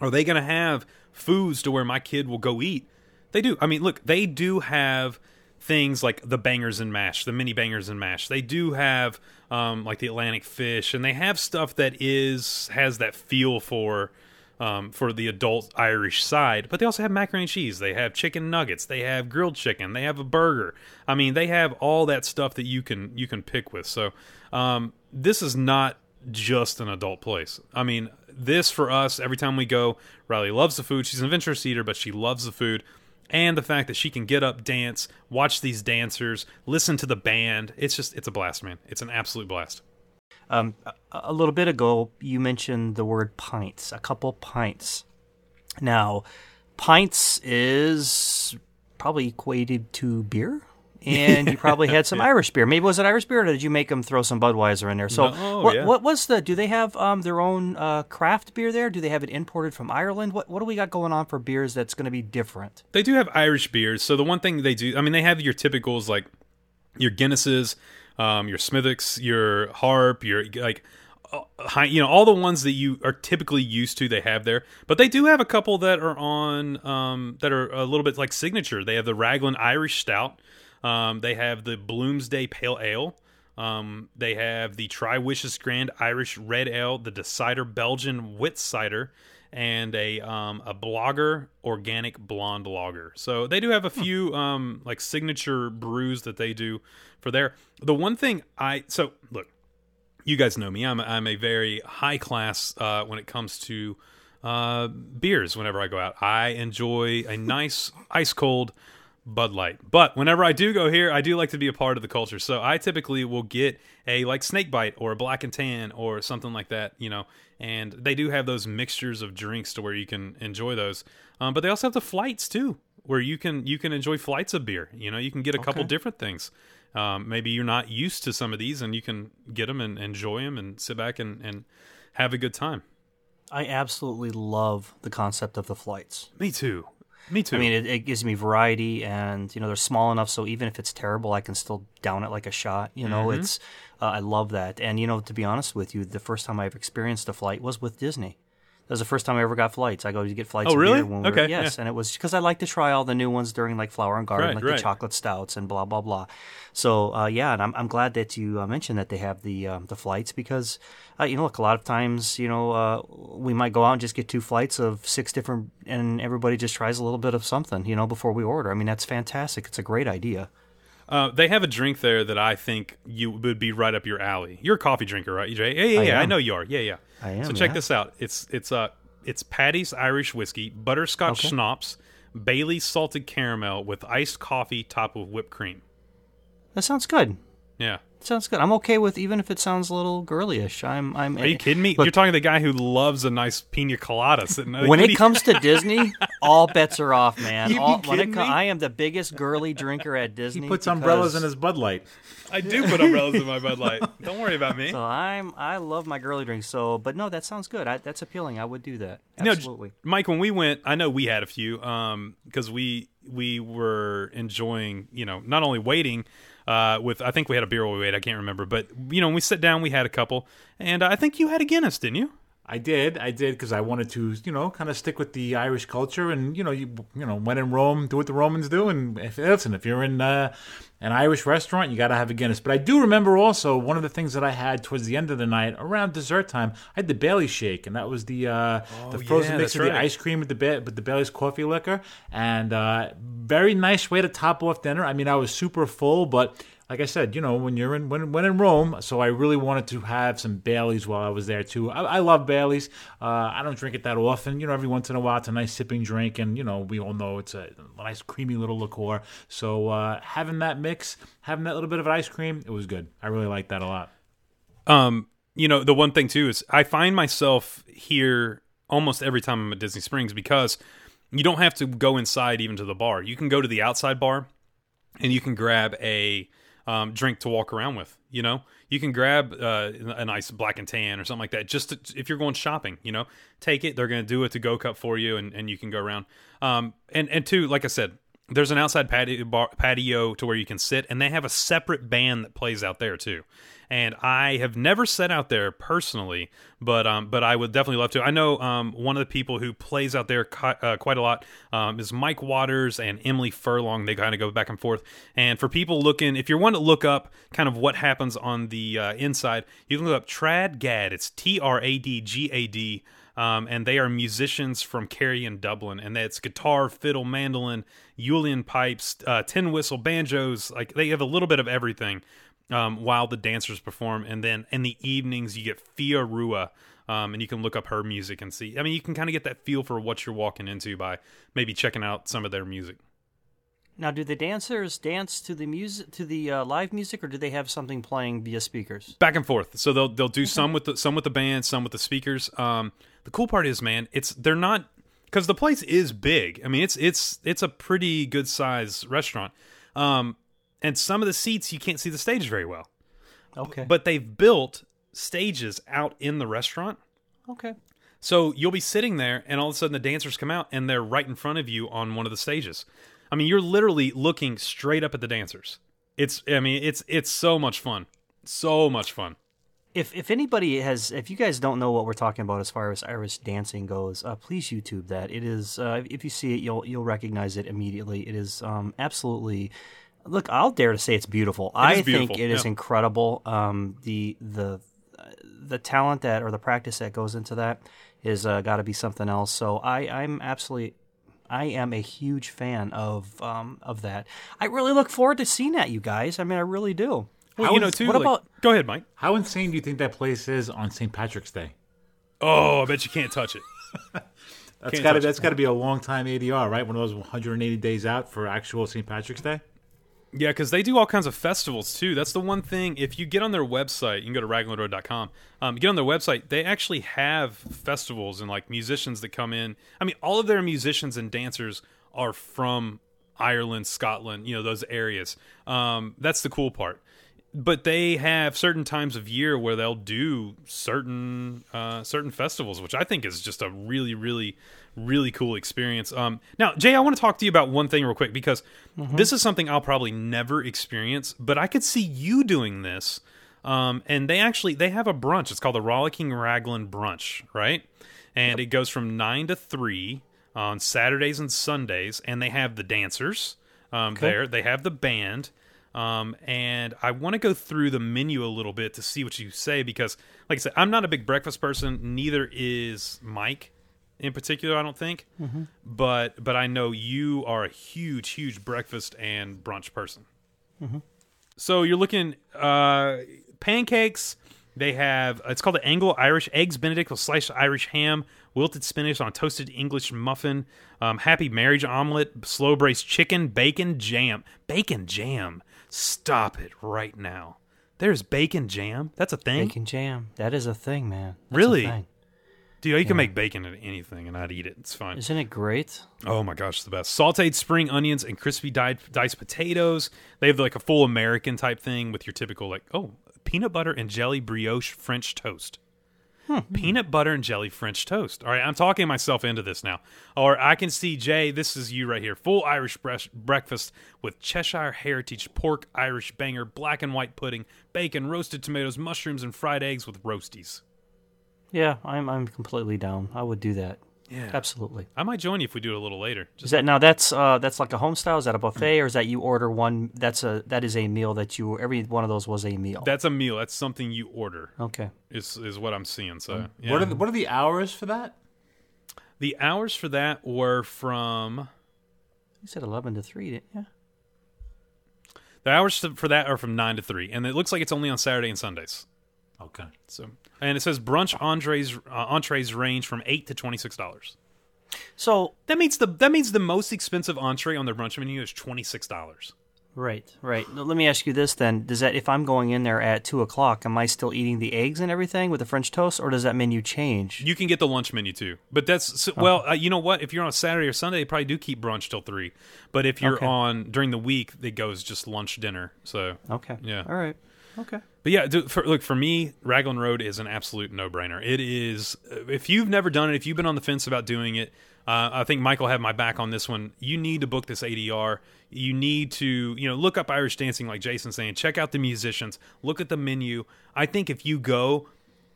Are they going to have foods to where my kid will go eat? They do. I mean, look, they do have things like the bangers and mash, the mini bangers and mash. They do have um, like the Atlantic fish, and they have stuff that is has that feel for um, for the adult Irish side. But they also have macaroni and cheese. They have chicken nuggets. They have grilled chicken. They have a burger. I mean, they have all that stuff that you can you can pick with. So um, this is not just an adult place. I mean, this for us, every time we go, Riley loves the food. She's an adventurous eater, but she loves the food. And the fact that she can get up, dance, watch these dancers, listen to the band. It's just, it's a blast, man. It's an absolute blast. Um, a, little bit ago, you mentioned the word pints, a couple pints. Now, pints is probably equated to beer. And you probably had some [laughs] Irish beer. Maybe was it Irish beer, or did you make them throw some Budweiser in there? So, No, what, yeah. what was the? Do they have um, their own uh, craft beer there? Do they have it imported from Ireland? What What do we got going on for beers that's going to be different? They do have Irish beers. So the one thing they do, I mean, they have your typicals like your Guinnesses, um, your Smithwicks, your Harp, your like, uh, hi- you know, all the ones that you are typically used to. They have there, but they do have a couple that are on um, that are a little bit like signature. They have the Raglan Irish Stout. Um, they have the Bloomsday Pale Ale. Um, they have the Triwishes Grand Irish Red Ale, the Decider Belgian Wit Cider, and a um, a Blogger Organic Blonde Lager. So they do have a few um, like signature brews that they do for there. The one thing I so look, you guys know me. I'm a, I'm a very high class uh, when it comes to uh, beers. Whenever I go out, I enjoy a [laughs] nice ice cold Bud Light. But whenever I do go here, I do like to be a part of the culture. So I typically will get a like snake bite or a black and tan or something like that, you know. And they do have those mixtures of drinks to where you can enjoy those. Um, but they also have the flights too, where you can you can enjoy flights of beer. You know, you can get a couple different things. Um, maybe you're not used to some of these, and you can get them and enjoy them and sit back and, and have a good time. I absolutely love the concept of the flights. Me too. Me too. I mean, it, it gives me variety, and you know they're small enough so even if it's terrible, I can still down it like a shot. You know, Mm-hmm. it's uh, I love that. And you know, to be honest with you, the first time I've experienced a flight was with Disney. That was the first time I ever got flights. I go to get flights. Oh, really? When we were, Okay, yes, yeah. and it was because I like to try all the new ones during like Flower and Garden, Right, like right. the chocolate stouts and blah blah blah. So uh, yeah, and I'm I'm glad that you uh, mentioned that they have the um, the flights because uh, you know, look, a lot of times you know uh, we might go out and just get two flights of six different, and everybody just tries a little bit of something, you know, before we order. I mean, that's fantastic. It's a great idea. Uh, they have a drink there that I think you would be right up your alley. You're a coffee drinker, right, Jay? Yeah, yeah, I yeah. I know you are. Yeah, yeah. I am, So check yeah. this out. It's it's uh it's Paddy's Irish whiskey, butterscotch Okay. schnapps, Bailey's salted caramel with iced coffee topped with whipped cream. That sounds good. Yeah. Sounds good. I'm okay with even if it sounds a little girlyish. I'm. I'm. Are you kidding me? Look, You're talking to the guy who loves a nice pina colada sitting. when it comes to [laughs] Disney, all bets are off, man. You be All, when it kidding me? I am the biggest girly drinker at Disney. He puts because- umbrellas in his Bud Light. I do put umbrellas in my Bud Light. [laughs] Don't worry about me. So I'm. I love my girly drinks. So, but no, that sounds good. I, that's appealing. I would do that. No, j- Absolutely. Mike, when we went, I know we had a few um, because we we were enjoying, you know, not only waiting uh, with. I think we had a beer while we wait. I can't remember, but you know, when we sit down, we had a couple, and I think you had a Guinness, didn't you? I did, I did, because I wanted to, you know, kind of stick with the Irish culture, and you know, you, you know, when in Rome, do what the Romans do, and if, listen, if you're in uh, an Irish restaurant, you got to have a Guinness. But I do remember also one of the things that I had towards the end of the night, around dessert time, I had the Bailey shake, and that was the uh, the frozen yeah, mix of the ice cream with the ba- with the Bailey's coffee liquor, and uh, very nice way to top off dinner. I mean, I was super full, but like I said, you know, when you're in when when in Rome, so I really wanted to have some Baileys while I was there too. I, I love Baileys. Uh, I don't drink it that often. You know, every once in a while, it's a nice sipping drink, and you know, we all know it's a nice creamy little liqueur. So uh, having that mix, having that little bit of ice cream, it was good. I really like that a lot. Um, you know, the one thing too is I find myself here almost every time I'm at Disney Springs because you don't have to go inside even to the bar. You can go to the outside bar and you can grab a um, drink to walk around with. You know, you can grab uh, a nice black and tan or something like that. Just to, if you're going shopping, you know, take it. They're going to do a to go cup for you, and, and you can go around. Um, and and two, like I said, there's an outside patio bar, patio to where you can sit, and they have a separate band that plays out there too. And I have never set out there personally, but um, but I would definitely love to. I know um, one of the people who plays out there uh, quite a lot um, is Mike Waters and Emily Furlong. They kind of go back and forth. And for people looking, if you want to look up kind of what happens on the uh, inside, you can look up Trad Gad. It's T R A D G A D. Um, and they are musicians from Kerry and Dublin, and that's guitar, fiddle, mandolin, uilleann pipes, uh, tin whistle, banjos. Like they have a little bit of everything um, while the dancers perform, and then in the evenings you get Fia Rua, um, and you can look up her music and see. I mean, you can kind of get that feel for what you're walking into by maybe checking out some of their music. Now, do the dancers dance to the music, to the uh, live music, or do they have something playing via speakers? back and forth. So they'll they'll do some with the some with the band, some with the speakers. Um, the cool part is, man, it's they're not because the place is big. I mean, it's it's it's a pretty good size restaurant. Um, and some of the seats you can't see the stage very well, Okay. but they've built stages out in the restaurant. okay. So you'll be sitting there, and all of a sudden the dancers come out, and they're right in front of you on one of the stages. I mean, you're literally looking straight up at the dancers. It's, I mean, it's it's so much fun, so much fun. If if anybody has, if you guys don't know what we're talking about as far as Irish dancing goes, uh, please YouTube that. It is, uh, if you see it, you'll you'll recognize it immediately. It is um, absolutely. Look, I'll dare to say it's beautiful. I think beautiful, it is yeah. incredible. Um, the the the talent that or the practice that goes into that is uh, got to be something else. So I I'm absolutely. I am a huge fan of um, of that. I really look forward to seeing that, you guys. I mean, I really do. Well, How you know, is- too. what like- about- Go ahead, Mike. How insane do you think that place is on St. Patrick's Day? Oh, I bet you can't touch it. [laughs] That's Can't got to that's got to be a long time ADR, right? One of those 180 days out for actual St. Patrick's Day. Yeah, because they do all kinds of festivals too. That's the one thing. If you get on their website, you can go to raglanroad.com. Um, get on their website. They actually have festivals and like musicians that come in. I mean, all of their musicians and dancers are from Ireland, Scotland. You know those areas. Um, that's the cool part. But they have certain times of year where they'll do certain uh, certain festivals, which I think is just a really, really, really cool experience. Um, now, Jay, I want to talk to you about one thing real quick because this is something I'll probably never experience, but I could see you doing this. Um, and they actually they have a brunch. It's called the Rollicking Raglan Brunch, right? And it goes from nine to three on Saturdays and Sundays, and they have the dancers um, there. They have the band. Um, and I want to go through the menu a little bit to see what you say because, like I said, I'm not a big breakfast person. Neither is Mike, in particular. I don't think, but but I know you are a huge, huge breakfast and brunch person. So you're looking uh, pancakes. They have it's called the Anglo Irish eggs Benedict with sliced Irish ham, wilted spinach on toasted English muffin, um, happy marriage omelet, slow braised chicken, bacon jam, bacon jam. Stop it right now. There's bacon jam. That's a thing. Bacon jam. That is a thing, man. That's a Really? thing. Dude, you can make bacon into anything and I'd eat it. It's fine. Isn't it great? Oh my gosh, it's the best. Sauteed spring onions and crispy di- diced potatoes. They have like a full American type thing with your typical like oh peanut butter and jelly brioche French toast. Hmm. Peanut butter and jelly French toast. All right, I'm talking myself into this now. Or I can see Jay. This is you right here. Full Irish breast- breakfast with Cheshire heritage pork, Irish banger, black and white pudding, bacon, roasted tomatoes, mushrooms, and fried eggs with roasties. Yeah, I'm I'm completely down. I would do that. Yeah, Absolutely. I might join you if we do it a little later. Is Just that now? That's uh, that's like a home style. Is that a buffet, or is that you order one? That's a that is a meal that you every one of those was a meal. that's a meal. That's something you order. okay. Is is what I'm seeing. So yeah. What are the, what are the hours for that? The hours for that were from You said eleven to three, didn't you? the hours for that are from nine to three, and it looks like it's only on Saturday and Sundays. Okay. So, and it says brunch entrees uh, entrees range from eight to twenty six dollars. So That means the that means the most expensive entree on their brunch menu is twenty six dollars. right, right. Let me ask you this then: Does that if I'm going in there at two o'clock, am I still eating the eggs and everything with the French toast, or does that menu change? You can get the lunch menu too, but that's so, well, uh, you know what? If you're on Saturday or Sunday, they probably do keep brunch till three. But if you're Okay. on during the week, it goes just lunch dinner. So okay. Yeah. All right. Okay. But yeah, for, look for me, Raglan Road is an absolute no-brainer. It is. If you've never done it, if you've been on the fence about doing it, uh, I think Michael had my back on this one. You need to book this ADR. You need to, you know, look up Irish dancing, like Jason's saying. Check out the musicians. Look at the menu. I think if you go,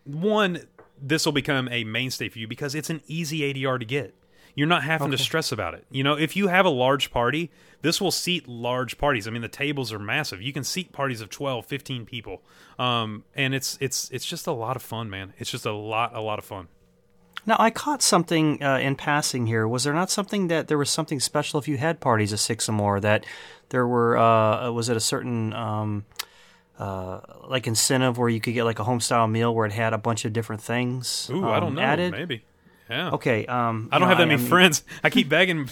one, this will become a mainstay for you because it's an easy ADR to get. You're not having to stress about it. You know, if you have a large party, this will seat large parties. I mean, the tables are massive. You can seat parties of 12, 15 people. Um, and it's it's it's just a lot of fun, man. It's just a lot a lot of fun. Now I caught something uh, in passing here. Was there not something that there was something special if you had parties of six or more? That there were uh, was it a certain um, uh, like incentive where you could get like a home style meal where it had a bunch of different things? Ooh, I um, don't know. Added. Maybe. Yeah. Okay. Um, I don't know, have that many I'm- friends. I keep [laughs] begging.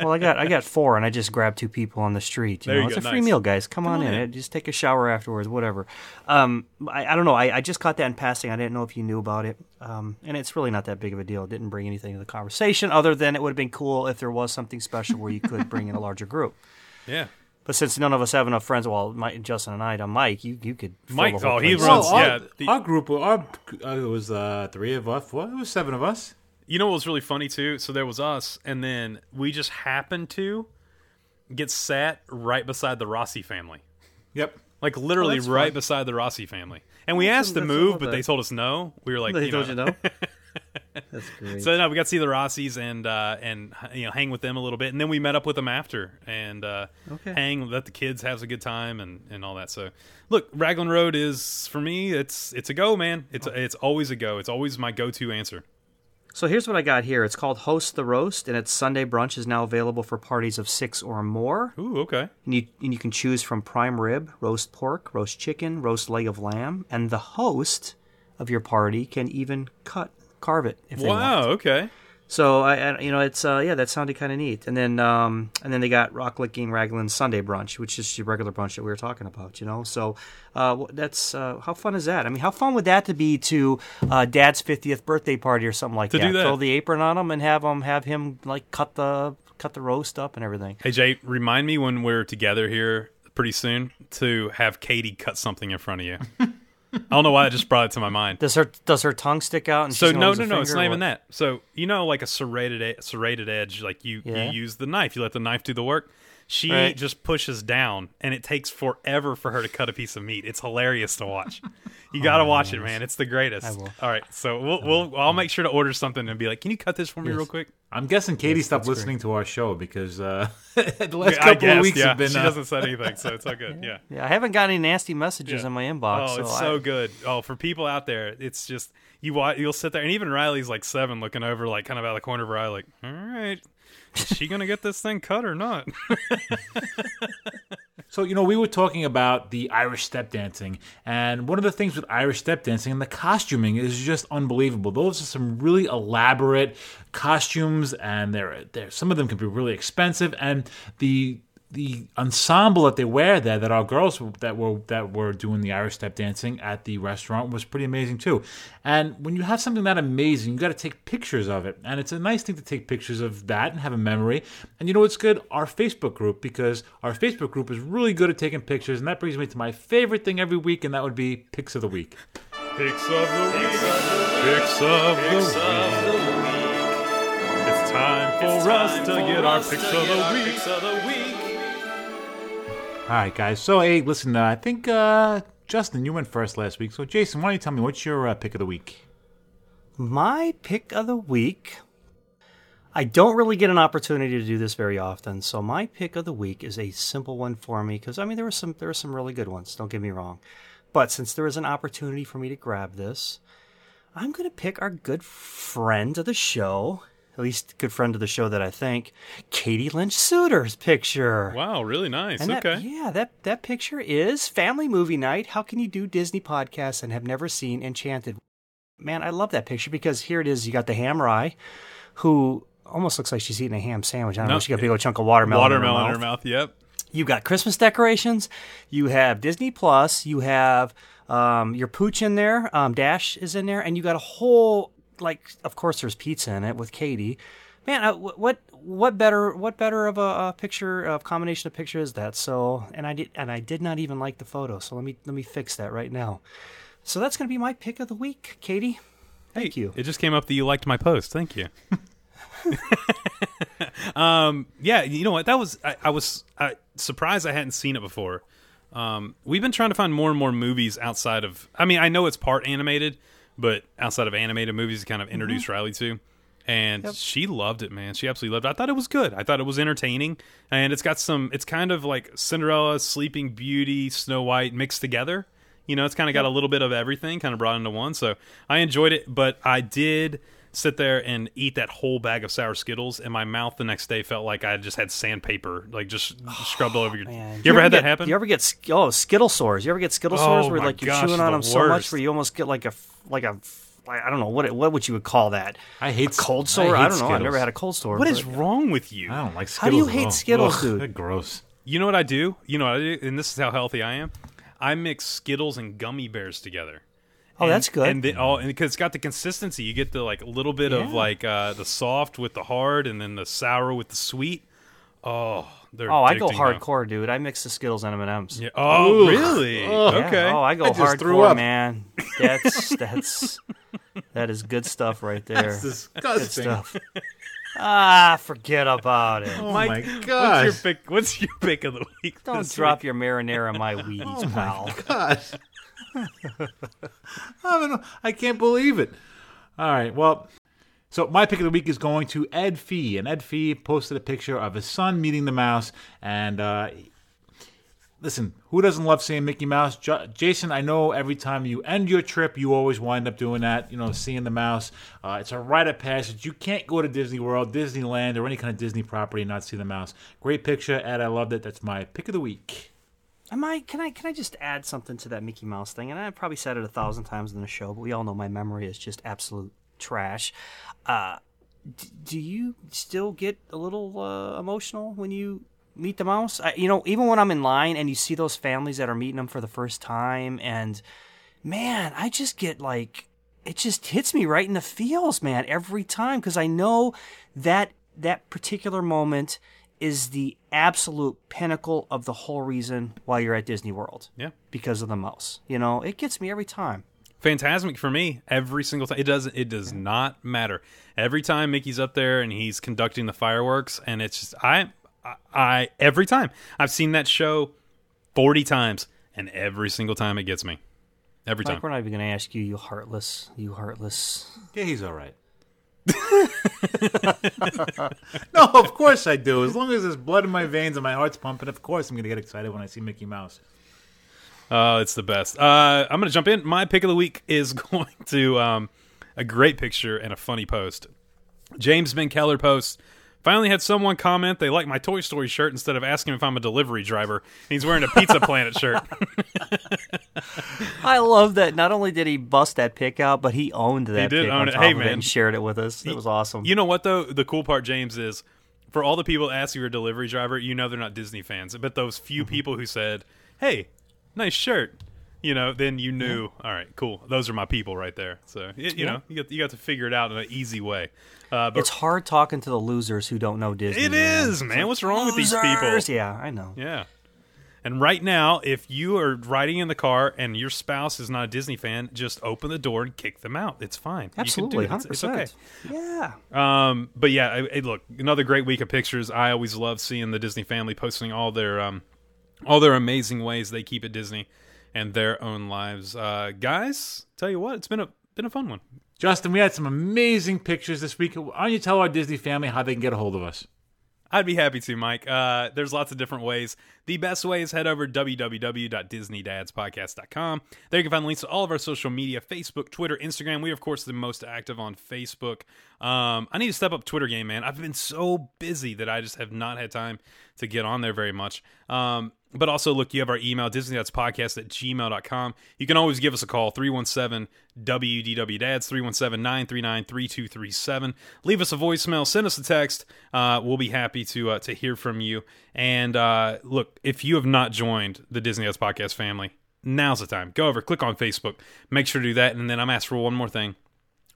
Well, I got I got four, and I just grabbed two people on the street. You There know, you it's go, a free nice. meal, guys. Come, on, on in. in. Just take a shower afterwards, whatever. Um, I, I don't know. I, I just caught that in passing. I didn't know if you knew about it. Um, and it's really not that big of a deal. It didn't bring anything to the conversation, other than it would have been cool if there was something special where you could bring in a larger group. yeah. But since none of us have enough friends, well, Mike, Justin and I, to Mike, you you could. fill Mike- the whole oh, he place. runs- Well, our, yeah, the- our group, our uh, it was uh, three of us. What? It was seven of us. You know what was really funny too? So there was us, and then we just happened to get sat right beside the Rossi family. Yep. Like literally that's right fun. beside the Rossi family. And we asked to that's move, all but that- they told us no. We were like, They you told know. you no. [laughs] That's [laughs] great. So no, we got to see the Rossis and uh, and you know hang with them a little bit, and then we met up with them after and uh, Okay. hang, let the kids have a good time and, and all that. So look, Raglan Road is for me. It's it's a go, man. It's it's always a go. It's always my go to answer. So here's what I got here. It's called Host the Roast, and its Sunday brunch is now available for parties of six or more. Ooh, okay. And you, and you can choose from prime rib, roast pork, roast chicken, roast leg of lamb, and the host of your party can even cut carve it if they Wow. Okay. So I, I you know it's uh, yeah that sounded kind of neat. And then um, and then they got Rollicking Raglan Sunday brunch, which is your regular brunch that we were talking about. You know, so uh, that's uh, how fun is that? I mean, how fun would that to be to uh, Dad's fiftieth birthday party or something like To that? do that. Throw the apron on him and have him have him like cut the cut the roast up and everything. Hey Jay, remind me when we're together here pretty soon to have Katie cut something in front of you. [laughs] I don't know why I just brought it to my mind. Does her does her tongue stick out? And So no, no, no. It's not even that. So you know, like a serrated, e- serrated edge, like you Yeah. you use the knife. You let the knife do the work. She Right. just pushes down, and it takes forever for her to cut a piece of meat. It's hilarious to watch. You got to watch it, man. It's the greatest. I will. All right, so we'll, we'll I'll make sure to order something and be like, "Can you cut this for me Yes. real quick?" I'm guessing Katie stopped listening to our show because uh, [laughs] the last couple guess, of weeks yeah. have been. she uh, doesn't say anything, so it's all [laughs] good. Yeah. Yeah, I haven't got any nasty messages Yeah. in my inbox. Oh, so it's I- so good. Oh, for people out there, it's just you. wa- You'll sit there, and even Riley's like seven, looking over, like kind of out of the corner of her eye, like, "All right, is she gonna get this thing cut or not?" [laughs] So, you know, we were talking about the Irish step dancing, and one of the things with Irish step dancing and the costuming is just unbelievable. Those are some really elaborate costumes, and they're, they're some of them can be really expensive, and the the ensemble that they wear there, that our girls that were that were doing the Irish step dancing at the restaurant was pretty amazing too. And when you have something that amazing, you got to take pictures of it, and it's a nice thing to take pictures of that and have a memory. And you know what's good? Our Facebook group because our Facebook group is really good at taking pictures, and that brings me to my favorite thing every week, and that would be pics of the week. Pics of the week. Pics of the week. It's time for us to get our picks of the week. All right, guys. So, hey, listen, uh, I think uh, Justin, you went first last week. So, Jason, why don't you tell me what's your uh, pick of the week? My pick of the week. I don't really get an opportunity to do this very often, so my pick of the week is a simple one for me because I mean there were some there were some really good ones. Don't get me wrong, but since there is an opportunity for me to grab this, I'm going to pick our good friend of the show, at least good friend of the show that I think, Katie Lynch Suter's picture. Wow, really nice. And that- okay. yeah, that that picture is family movie night. How can you do Disney podcasts and have never seen Enchanted? Man, I love that picture because here it is. You got the ham eye, who almost looks like she's eating a ham sandwich. I don't know. No, She got a big old chunk of watermelon. Watermelon in in her her mouth. mouth. Yep. You got Christmas decorations. You have Disney Plus. You have um, your pooch in there. Um, Dash is in there, and you got a whole like. Of course, there's pizza in it with Katie. Man, uh, what what better what better of a, a picture of combination of pictures is that? So, and I did and I did not even like the photo. So let me let me fix that right now. So that's gonna be my pick of the week, Katie. Thank Hey, you. It just came up that you liked my post. Thank you. [laughs] um, yeah, you know what? That was I, I was uh, surprised I hadn't seen it before. Um, we've been trying to find more and more movies outside of. I mean, I know it's part animated, but outside of animated movies, to kind of introduce mm-hmm. Riley to. And she loved it, man. She absolutely loved it. I thought it was good. I thought it was entertaining, and it's got some. It's kind of like Cinderella, Sleeping Beauty, Snow White mixed together. You know, it's kind of got a little bit of everything, kind of brought into one. So I enjoyed it, but I did sit there and eat that whole bag of sour Skittles, and my mouth the next day felt like I just had sandpaper, like just [sighs] scrubbed all over your. Oh, man, you ever had that happen? You ever get sk- oh Skittle sores? You ever get Skittle Oh, sores where like you're gosh, chewing on the them so much where you almost get like a like a I don't know what it, what would you would call that? I hate a cold I sore. hate I, don't know. I've never had a cold sore. what is but- wrong with you? I don't like Skittles. How do you hate all. Skittles, Ugh, dude? Gross. You know what I do? You know what I do? And this is how healthy I am. I mix Skittles and gummy bears together. Oh, And- that's good. And then, oh, and because it's got the consistency, you get the like a little bit of like uh, the soft with the hard, and then the sour with the sweet. Oh, they're Oh, I go addicting, though. hardcore, dude. I mix the Skittles and M and M's. Yeah. Oh, really? [laughs] Yeah. Okay. Oh, I go I just threw hardcore, up. man. That's [laughs] that's that is good stuff right there. That's Good disgusting. stuff. ah, forget about it. Oh Mike, my god! What's your pick? What's your pick of the week? Don't drop week? your marinara in my [laughs] Wheaties, pal. My gosh. I don't know. I can't believe it. All right. Well, so my pick of the week is going to Ed Fee, and Ed Fee posted a picture of his son meeting the mouse. And uh, listen, who doesn't love seeing Mickey Mouse? J- Jason, I know every time you end your trip, you always wind up doing that. You know, seeing the mouse. Uh, it's a rite of passage. You can't go to Disney World, Disneyland, or any kind of Disney property and not see the mouse. Great picture, Ed. I loved it. That's my pick of the week. Am I? Can I? Can I just add something to that Mickey Mouse thing? And I probably said it a thousand times in the show, but we all know my memory is just absolute trash. Uh, d- do you still get a little uh, emotional when you meet the mouse? I, you know, even when I'm in line and you see those families that are meeting them for the first time, and man, I just get like it just hits me right in the feels, man, every time because I know that that particular moment is the absolute pinnacle of the whole reason why you're at Disney World. Yeah. Because of the mouse. You know, it gets me every time. Phantasmic for me every single time. It doesn't. It does not matter. Every time Mickey's up there and he's conducting the fireworks, and it's just I, I, I every time I've seen that show forty times, and every single time it gets me. Every Like time. we're not even going to ask you, you heartless, you heartless. Yeah, he's all right. [laughs] no, of course I do. As long as there's blood in my veins and my heart's pumping, of course I'm going to get excited when I see Mickey Mouse. Oh, it's the best. Uh, I'm going to jump in. My pick of the week is [laughs] going to um, a great picture and a funny post. James Ben Keller posts. Finally had someone comment they like my Toy Story shirt instead of asking if I'm a delivery driver. He's wearing a Pizza Planet shirt. [laughs] [laughs] I love that. Not only did he bust that pick out, but he owned that He did pick own it. Hey, man. and shared it with us. It was awesome. You know what though? The cool part, James, is for all the people that ask you you're a delivery driver, you know they're not Disney fans. But those few Mm-hmm. people who said, "Hey, nice shirt," you know, then you knew. All right, cool. Those are my people right there. So y- you, know, you got you got to figure it out in an easy way. Uh, but It's hard talking to the losers who don't know Disney. it man. is, man. What's wrong with these people? Losers! Yeah, I know. Yeah. And right now, if you are riding in the car and your spouse is not a Disney fan, just open the door and kick them out. It's fine. You can do Absolutely, hundred percent. okay. Yeah. Um, but yeah, look, another great week of pictures. I always love seeing the Disney family posting all their um, all their amazing ways they keep it Disney and their own lives. Uh, guys, tell you what, it's been a been a fun one. Justin, we had some amazing pictures this week. Why don't you tell our Disney family how they can get a hold of us? I'd be happy to, Mike. Uh, there's lots of different ways. The best way is head over to www.disneydadspodcast.com. There you can find links to all of our social media Facebook, Twitter, Instagram. We are, of course, the most active on Facebook. Um, I need to step up Twitter game, man. I've been so busy that I just have not had time to get on there very much. Um, but also, look, you have our email, disneydadspodcast at gmail.com. You can always give us a call, 317 WDW Dads, 317 939 3237. Leave us a voicemail, send us a text. Uh, we'll be happy to uh, to hear from you. And uh, look, if you have not joined the Disney Dads Podcast family, now's the time. Go over, click on Facebook, make sure to do that. And then I'm asked for one more thing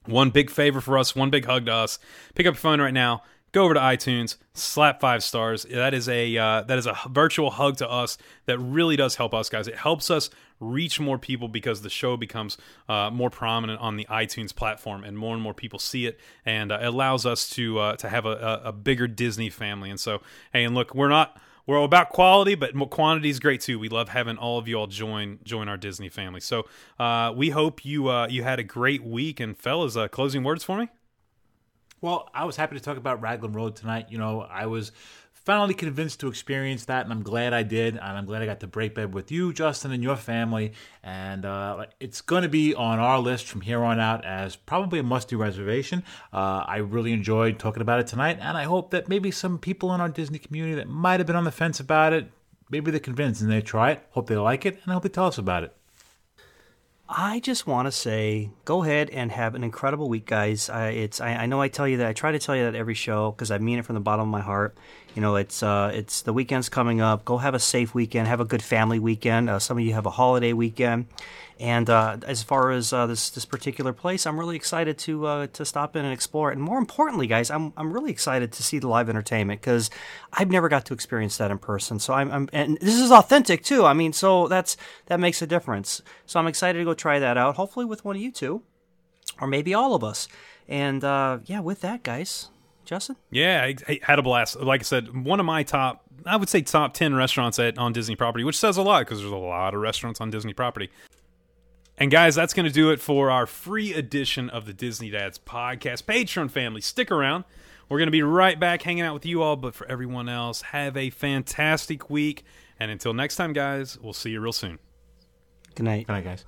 one big favor for us, one big hug to us. Pick up your phone right now. Go over to iTunes, slap five stars. That is a uh, that is a virtual hug to us that really does help us, guys. It helps us reach more people because the show becomes uh, more prominent on the iTunes platform, and more and more people see it, and uh, it allows us to uh, to have a, a, bigger Disney family. And so, hey, and look, we're not we're about quality, but quantity is great too. We love having all of you all join join our Disney family. So uh, we hope you uh, you had a great week. And fellas, uh, closing words for me. Well, I was happy to talk about Raglan Road tonight. You know, I was finally convinced to experience that, and I'm glad I did. And I'm glad I got to break bed with you, Justin, and your family. And uh, it's going to be on our list from here on out as probably a must do reservation. Uh, I really enjoyed talking about it tonight, and I hope that maybe some people in our Disney community that might have been on the fence about it, maybe they're convinced and they try it. Hope they like it, and I hope they tell us about it. I just want to say, go ahead and have an incredible week, guys. I, it's I, I know I tell you that I try to tell you that every show because I mean it from the bottom of my heart. You know, it's uh, it's the weekend's coming up. Go have a safe weekend. Have a good family weekend. Uh, some of you have a holiday weekend. And uh, as far as uh, this this particular place, I'm really excited to uh, to stop in and explore it. And more importantly, guys, I'm I'm really excited to see the live entertainment because I've never got to experience that in person. So I'm, I'm and this is authentic too. I mean, so that's that makes a difference. So I'm excited to go try that out. Hopefully with one of you two, or maybe all of us. And uh, yeah, with that, guys, Justin. Yeah, I, I had a blast. Like I said, one of my top, I would say top 10 restaurants at, on Disney property, which says a lot because there's a lot of restaurants on Disney property. And guys, that's going to do it for our free edition of the Disney Dads podcast. Patreon family, stick around. We're going to be right back hanging out with you all, but for everyone else, have a fantastic week. And until next time, guys, we'll see you real soon. Good night. Good night, guys.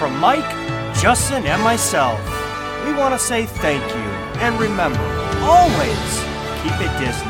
From Mike, Justin, and myself, we want to say thank you. And remember, always keep it Disney.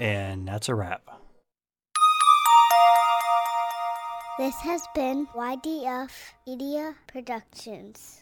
And that's a wrap. This has been YDF Media Productions.